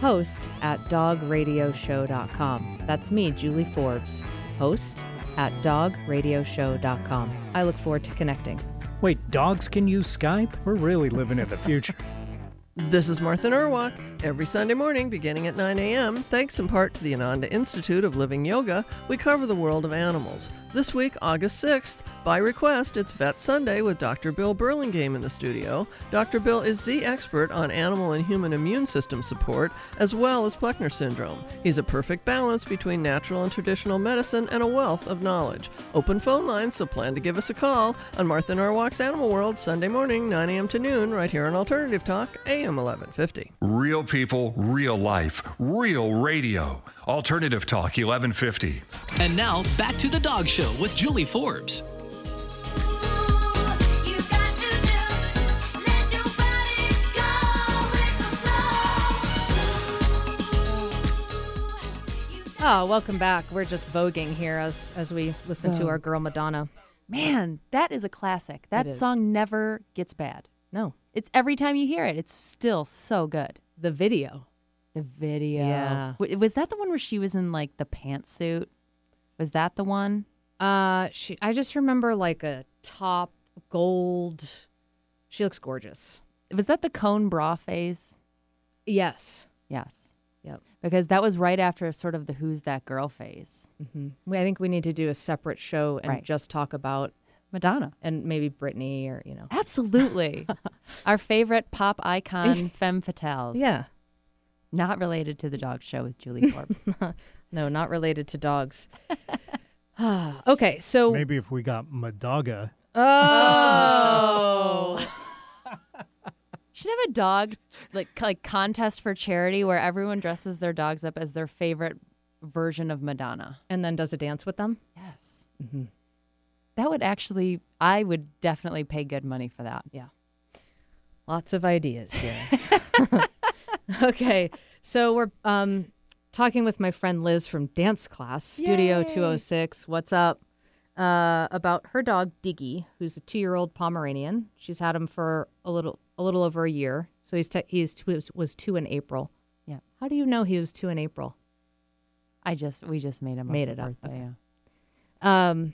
host at dogradioshow.com. That's me, Julie Forbes, host at dogradioshow.com. I look forward to connecting.
Wait, dogs can use Skype? We're really living in the future.
This is Martha Norwalk. Every Sunday morning, beginning at 9 a.m., thanks in part to the Ananda Institute of Living Yoga, we cover the world of animals. This week, August 6th, by request, it's Vet Sunday with Dr. Bill Burlingame in the studio. Dr. Bill is the expert on animal and human immune system support, as well as Plechner syndrome. He's a perfect balance between natural and traditional medicine and a wealth of knowledge. Open phone lines, so plan to give us a call on Martha Norwalk's Animal World, Sunday morning, 9 a.m. to noon, right here on Alternative Talk, AM 1150.
Real people, real life, real radio. Alternative Talk 1150.
And now back to the dog show with Julie Forbes.
You got to just let your body go with the flow.
Oh, welcome back. We're just voguing here as as we listen to
oh.
our girl Madonna.
Man, that is a classic. That song never gets bad.
No,
It's every time you hear it, it's still so good.
The video.
The video.
Yeah.
W- Was that the one where she was in like the pantsuit? Was that the one?
Uh, she. I just remember like a top gold. She looks gorgeous.
Was that the cone bra phase?
Yes.
Yes.
Yep.
Because that was right after sort of the who's that girl phase.
hmm We, I think we need to do a separate show and
Right.
just talk about
Madonna.
and maybe Britney or you know.
Absolutely. <laughs> Our favorite pop icon, <laughs> femme fatales.
Yeah.
Not related to the dog show with Julie <laughs> Forbes. <laughs>
No, not related to dogs. <sighs> okay, so
Maybe if we got Madaga.
oh,
Should have a dog like like contest for charity where everyone dresses their dogs up as their favorite version of Madonna.
and then does a dance with them.
Yes. Mm-hmm. That would actually, I would definitely pay good money for that.
Lots of ideas here. <laughs> okay, so we're um, talking with my friend Liz from dance class, Studio
Yay.
206. What's up? Uh, about her dog Diggy, who's a two-year-old Pomeranian. She's had him for a little, a little over a year. So he's te- he's two, was two in April.
Yeah.
How do you know he was two in April?
I just, we just made him
Made it
for
up,
birthday,
okay.
yeah.
Um,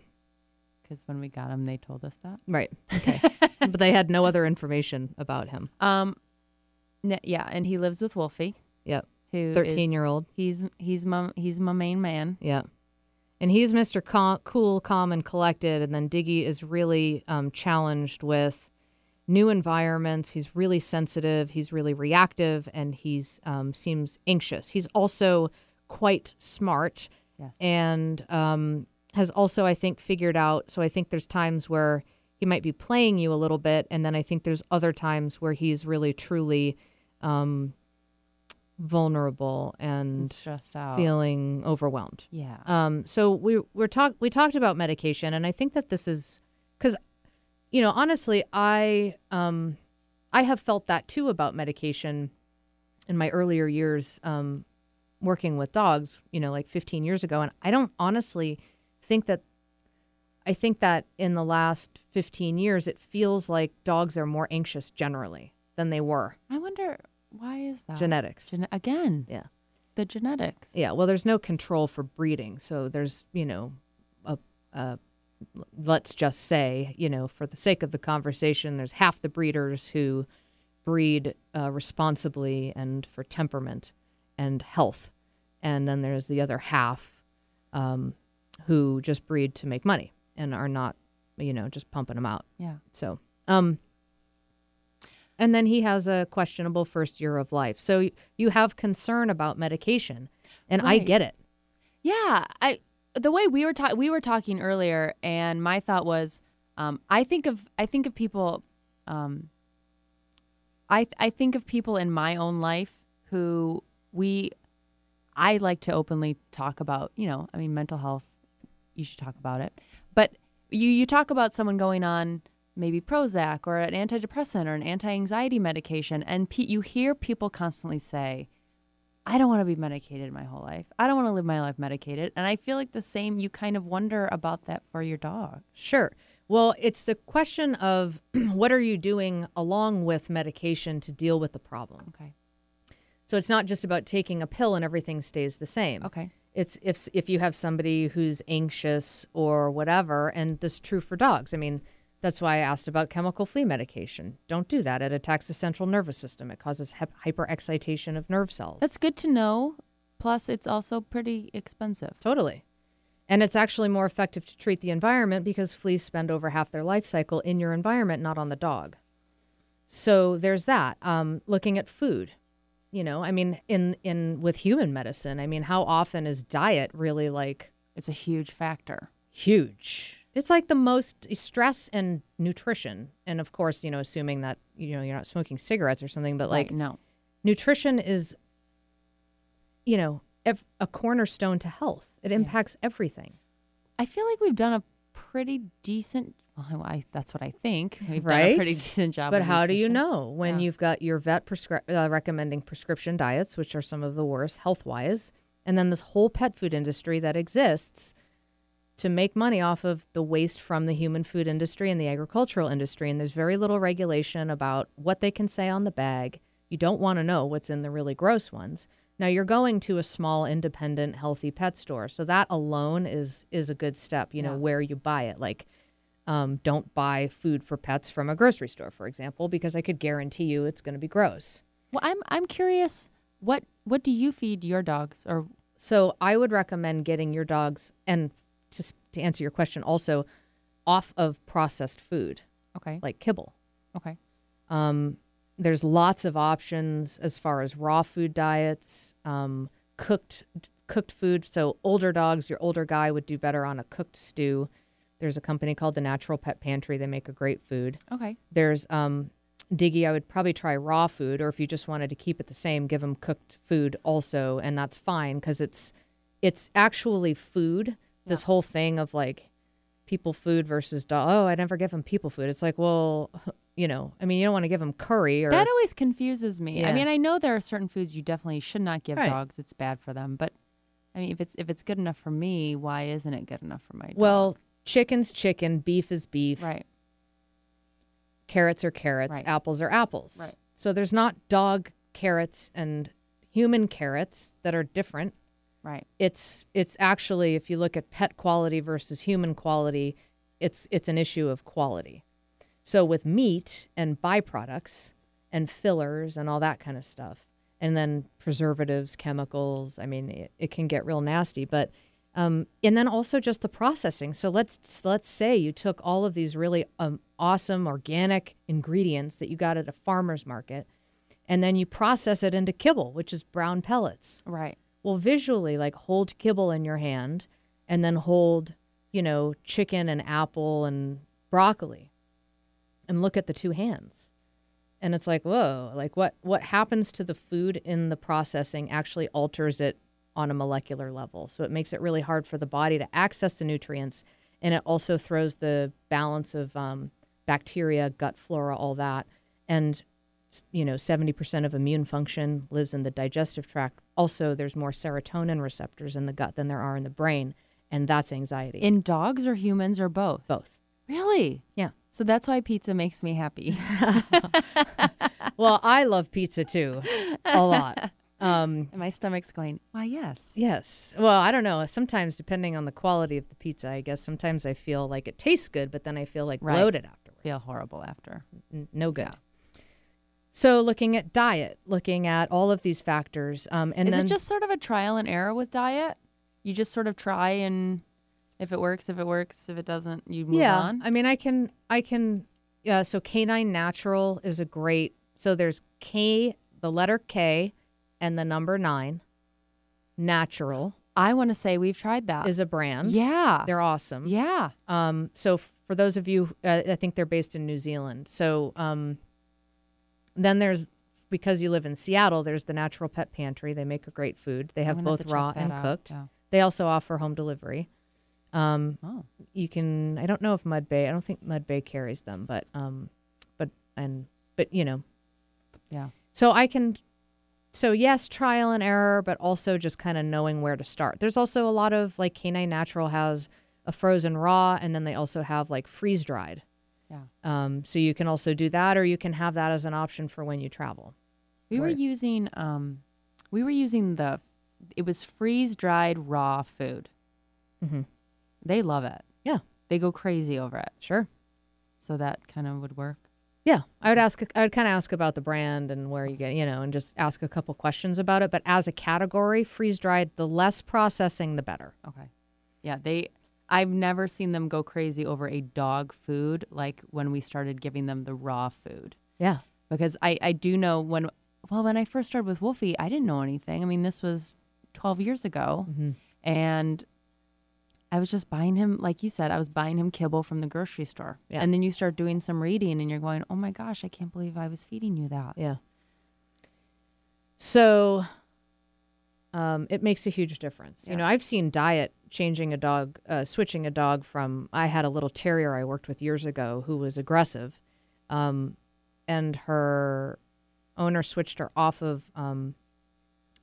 Because when we got him, they told us that.
right. <laughs> Okay. But they had no other information about him.
Um, n- yeah, and he lives with Wolfie,
Yep.
who is-
13-year-old.
He's he's my he's my main man.
Yeah. And he's Mr. Cal- cool, calm, and collected. And then Diggy is really um, challenged with new environments. He's really sensitive. He's really reactive, and he's um, seems anxious. He's also quite smart,
Yes.
and um, has also, I think, figured out. So I think there's times where he might be playing you a little bit, and then I think there's other times where he's really, truly um, vulnerable
And
and
stressed out.
feeling overwhelmed.
Yeah.
Um, so we we're talk we talked about medication, and I think that this is because, you know, honestly, I um, I have felt that too about medication in my earlier years um, working with dogs. You know, like 15 years ago, and I don't honestly think that. I think that in the last 15 years, it feels like dogs are more anxious generally than they were.
I wonder why is that?
Genetics.
Gene- again.
Yeah.
The genetics.
Yeah, well, there's no control for breeding, so there's you know, a, a let's just say you know, for the sake of the conversation, there's half the breeders who breed uh, responsibly and for temperament and health, and then there's the other half um, who just breed to make money and are not, you know, just pumping them out.
Yeah.
So, um, and then he has a questionable first year of life. So you have concern about medication, and I get it.
Yeah, I the way we were ta- we were talking earlier, and my thought was, um, I think of I think of people, um, I I think of people in my own life who we, I like to openly talk about. You know, I mean, mental health. You should talk about it, but you you talk about someone going on maybe Prozac or an antidepressant or an anti-anxiety medication, and pe- you hear people constantly say. I don't want to be medicated my whole life. I don't want to live my life medicated. And I feel like the same, you kind of wonder about that for your dog.
Sure. Well, it's the question of <clears throat> what are you doing along with medication to deal with the problem.
Okay.
So it's not just about taking a pill and everything stays the same.
Okay.
It's if if you have somebody who's anxious or whatever, and this is true for dogs. I mean, That's why I asked about chemical flea medication. Don't do that. It attacks the central nervous system. It causes hep- hyperexcitation of nerve cells.
That's good to know. Plus, it's also pretty expensive.
Totally. And it's actually more effective to treat the environment because fleas spend over half their life cycle in your environment, not on the dog. So there's that. Um, looking at food, you know, I mean, in in with human medicine, I mean, how often is diet really like
It's a huge factor.
huge? It's like the most eh, stress and nutrition, and of course, you know, assuming that you know you're not smoking cigarettes or something, but like
Right, no.
nutrition is, you know, ev- a cornerstone to health. It impacts everything.
I feel like we've done a pretty decent. Well, I, that's what I think. We've done a pretty <laughs> decent job.
But how do you know when
Yeah.
you've got your vet prescri- uh, recommending prescription diets, which are some of the worst health wise, and then this whole pet food industry that exists to make money off of the waste from the human food industry and the agricultural industry? And there's very little regulation about what they can say on the bag. You don't want to know what's in the really gross ones. Now you're going to a small, independent, healthy pet store, so that alone is is a good step. You know where you buy it, like um, don't buy food for pets from a grocery store, for example, because I could guarantee you it's going to be gross.
Well, I'm I'm curious. What what do you feed your dogs? Or
So I would recommend getting your dogs, and just to answer your question, also off of processed food
okay,
like kibble.
okay,
Um, there's lots of options as far as raw food diets, um, cooked cooked food. So older dogs, your older guy would do better on a cooked stew. There's a company called the Natural Pet Pantry. They make a great food.
okay.
There's um, Diggy. I would probably try raw food, or if you just wanted to keep it the same, give them cooked food also, and that's fine because it's it's actually food. This whole thing of like people food versus dog. Oh, I never give them people food. It's like, well, <laughs> you know, I mean, you don't want to give them curry or
That always confuses me. I mean, I know there are certain foods you definitely should not give
Right.
dogs. It's bad for them. But I mean, if it's if it's good enough for me, why isn't it good enough for my dog?
well, chicken's chicken, beef is beef,
right,
carrots are carrots,
Right.
apples are apples.
Right.
So there's not dog carrots and human carrots that are different.
right.
it's it's actually if you look at pet quality versus human quality it's it's an issue of quality so with meat and byproducts and fillers and all that kind of stuff and then preservatives chemicals i mean it, it can get real nasty but um, and then also just the processing so let's let's say you took all of these really um, awesome organic ingredients that you got at a farmer's market and then you process it into kibble which is brown pellets
Right.
well, visually, like hold kibble in your hand and then hold, you know, chicken and apple and broccoli and look at the two hands. And it's like, whoa, like what what happens to the food in the processing actually alters it on a molecular level. So it makes it really hard for the body to access the nutrients. And it also throws the balance of um, bacteria, gut flora, all that. And you know, 70% of immune function lives in the digestive tract. Also, there's more serotonin receptors in the gut than there are in the brain, and that's anxiety.
In dogs or humans or both?
both.
Really?
Yeah.
So that's why pizza makes me happy. <laughs>
Well, I love pizza too, a lot. <laughs> Um,
and my stomach's going, why, yes.
yes. Well, I don't know. Sometimes, depending on the quality of the pizza, I guess sometimes I feel like it tastes good, but then I feel like
Right.
bloated afterwards.
Feel horrible after.
N- no good. So, looking at diet, looking at all of these factors, um, and
Is
then
it just sort of a trial and error with diet? You just sort of try and if it works, if it works, if it doesn't, you move
yeah,
on.
I mean, I can, I can. Yeah. So K9 Natural is a great. So there's K, the letter K, and the number nine. Natural
I want to say we've tried that.
is a brand.
yeah.
they're awesome.
Yeah.
Um, so f- for those of you, uh, I think they're based in New Zealand. So um, then there's because you live in Seattle, there's the Natural Pet Pantry. They make a great food. They have
gonna
both
to check
raw
that
and
out.
cooked.
Yeah.
They also offer home delivery. Um,
Oh.
you can. I don't know if Mud Bay. I don't think Mud Bay carries them, but um, but and but you know.
Yeah.
So I can. So yes, trial and error, but also just kind of knowing where to start. There's also a lot of like K9 Natural has a frozen raw, and then they also have like freeze dried.
Yeah.
Um, so you can also do that, or you can have that as an option for when you travel.
We were using um we were using the it was freeze dried raw food.
Mm-hmm.
They love it.
Yeah.
They go crazy over it.
Sure.
So that kind of would work.
Yeah, I would ask. I would kind of ask about the brand and where you get, you know, and just ask a couple questions about it. But as a category, freeze dried, the less processing, the better.
Okay. Yeah, they I've never seen them go crazy over a dog food like when we started giving them the raw food.
Yeah.
Because I I do know when well when I first started with Wolfie, I didn't know anything. I mean, this was 12 years ago.
Mm-hmm.
And I was just buying him like you said, I was buying him kibble from the grocery store.
Yeah.
And then you start doing some reading and you're going, "Oh my gosh, I can't believe I was feeding you that."
Yeah. So um, it makes a huge difference. You know, I've seen diet changing a dog, uh, switching a dog from. I had a little terrier I worked with years ago who was aggressive, um, and her owner switched her off of um,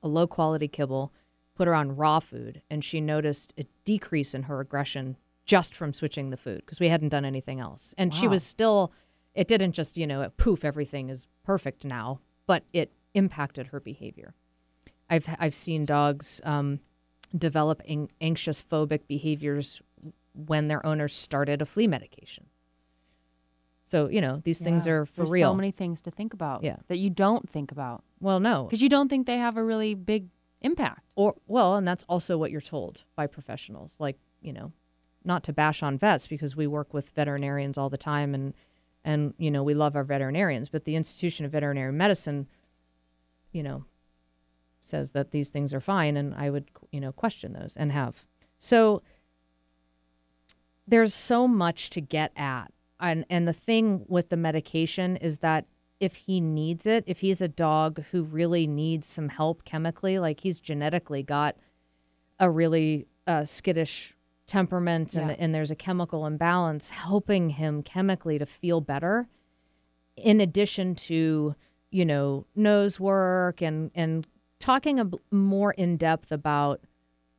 a low quality kibble, put her on raw food, and she noticed a decrease in her aggression just from switching the food because we hadn't done anything else. And she was still, it didn't just, you know, poof, everything is perfect now, but it impacted her behavior. I've, I've seen dogs um, develop an- anxious phobic behaviors when their owners started a flea medication. So, you know, these things are for
There's
real.
so many things to think about
Yeah.
that you don't think about
well, no.
because you don't think they have a really big impact.
or well and that's also what you're told by professionals like you know not to bash on vets because we work with veterinarians all the time and and you know we love our veterinarians but the institution of veterinary medicine you know says that these things are fine and i would you know question those and have so there's so much to get at and and the thing with the medication is that if he needs it if he's a dog who really needs some help chemically like he's genetically got a really uh, skittish temperament and,
Yeah.
and there's a chemical imbalance helping him chemically to feel better in addition to you know nose work and and talking a b- more in depth about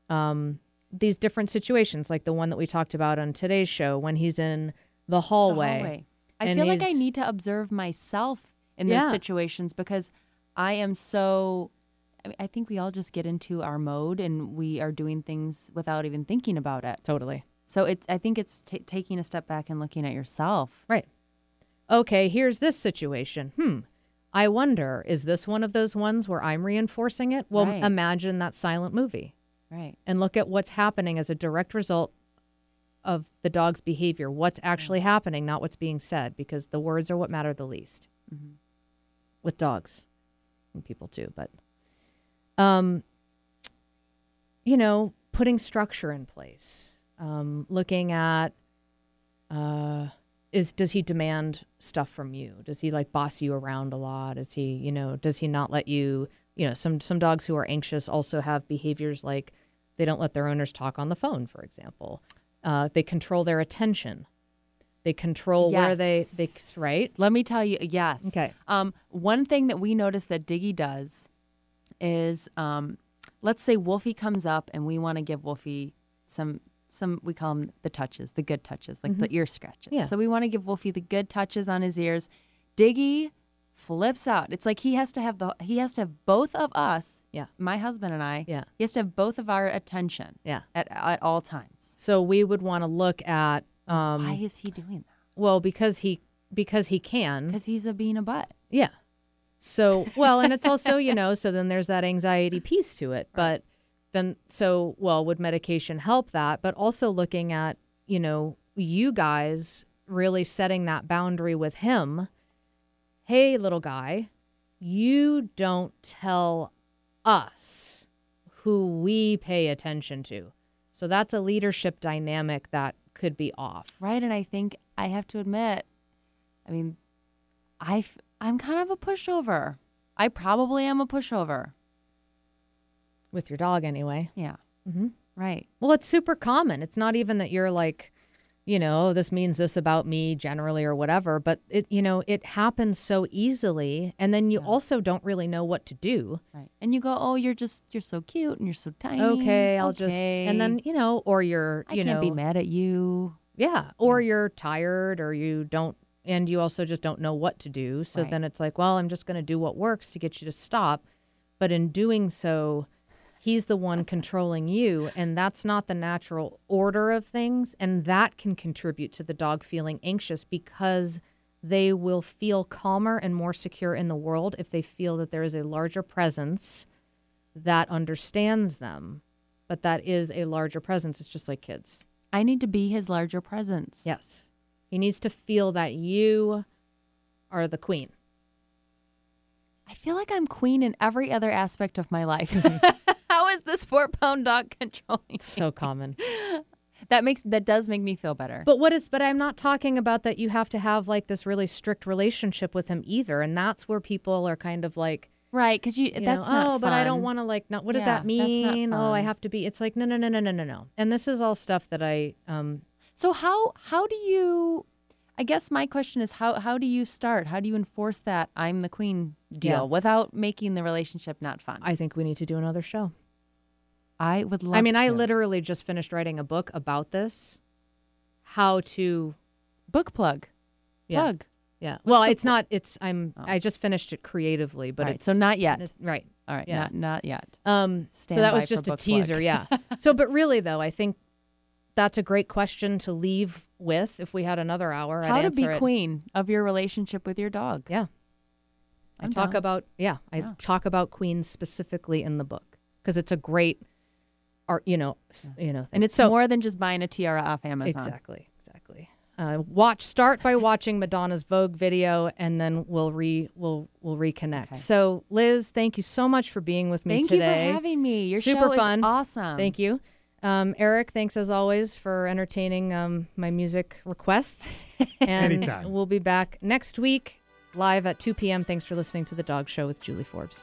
um, these different situations like the one that we talked about on today's show when he's in the
The
hallway,
I feel like I need to observe myself in
Yeah.
those situations because I am so. I, mean, I think we all just get into our mode and we are doing things without even thinking about it.
totally
So it's. I think it's ta taking a step back and looking at yourself.
Right. Okay, here's this situation. Hmm. I wonder, is this one of those ones where I'm reinforcing it? Well,
Right.
imagine that silent movie
Right.
and look at what's happening as a direct result of the dog's behavior. What's actually happening, not what's being said, because the words are what matter the least with dogs and people too. But, um, you know, putting structure in place, um, looking at, uh, is does he demand stuff from you? Does he like boss you around a lot? Is he, you know, does he not let you, you know, some some dogs who are anxious also have behaviors like they don't let their owners talk on the phone, for example. Uh, they control their attention. They control where they they
Yes.
right.
Let me tell you. Yes.
Okay.
Um, one thing that we notice that Diggy does is, um, let's say Wolfie comes up and we want to give Wolfie some some we call them the touches, the good touches, like the ear scratches.
Mm-hmm. Yeah.
So we want to give Wolfie the good touches on his ears. Diggy flips out. It's like he has to have the he has to have both of us.
Yeah.
My husband and I.
Yeah.
He has to have both of our attention.
Yeah.
At at all times.
So we would want to look at um
Why is he doing that?
well because he because he can.
Because he's a being a butt.
Yeah. So, <laughs> well, and it's also, you know, so then there's that anxiety piece to it. But then, so, well, would medication help that? But also looking at, you know, you guys really setting that boundary with him. Hey, little guy, you don't tell us who we pay attention to. So that's a leadership dynamic that could be off.
Right. And I think I have to admit, I mean, I f- I'm kind of a pushover. I probably am a pushover.
With your dog, anyway.
Yeah.
Mhm.
Right.
Well, it's super common. It's not even that you're like, you know, this means this about me generally or whatever, but it, you know, it happens so easily. And then you also don't really know what to do.
Right. And you go, oh, you're just, you're so cute and you're so tiny.
Okay, I'll just, and then, you know, or you're,
I
you
can't
know,
be mad at you.
yeah, or you're tired or you don't, and you also just don't know what to do. So
Right.
then it's like, well, I'm just going to do what works to get you to stop. But in doing so, He's the one controlling you, and that's not the natural order of things. And that can contribute to the dog feeling anxious because they will feel calmer and more secure in the world if they feel that there is a larger presence that understands them. But that is a larger presence. It's just like kids.
I need to be his larger presence.
Yes. He needs to feel that you are the queen.
I feel like I'm queen in every other aspect of my life. <laughs> Is this four pound dog <laughs> controlling?
So common. <laughs>
That makes that does make me feel better.
But what is but I'm not talking about that you have to have like this really strict relationship with him either. And that's where people are kind of like
right, because you,
you
that's
know,
not
oh, but I don't want to like not what does that mean? Oh, I have to be it's like no no no no no no no. And this is all stuff that I um
So how how do you? I guess my question is how how do you start? How do you enforce that I'm the queen deal
Yeah.
without making the relationship not fun?
I think we need to do another show.
I would love.
I mean, I literally just finished writing a book about this. How to
book plug,
Yeah.
plug.
yeah. Well, it's
po-
not it's I'm
Oh.
I just finished it creatively, but
Right,
it's
so not yet.
it- right.
All right,
Yeah.
not not yet.
Um, so that was just a teaser,
plug.
yeah. <laughs> So, but really though, I think that's a great question to leave with. If we had another hour,
How
I'd
to be
it.
queen of your relationship with your dog?
Yeah, I
I'm
talk
down.
about yeah, I
Yeah.
talk about queens specifically in the book because it's a great art. You know, s- you know,
And it's
so
more than just buying a tiara off Amazon.
exactly, exactly. Uh, watch start by watching Madonna's Vogue video, and then we'll re we'll we'll reconnect.
Okay.
So, Liz, thank you so much for being with me
Thank
today.
Thank you for having me. Your
Super
show
fun.
is awesome.
Thank you. Um, Eric, thanks as always for entertaining um, my music requests. <laughs> And
Anytime.
we'll be back next week live at 2 p.m. Thanks for listening to The Dog Show with Julie Forbes.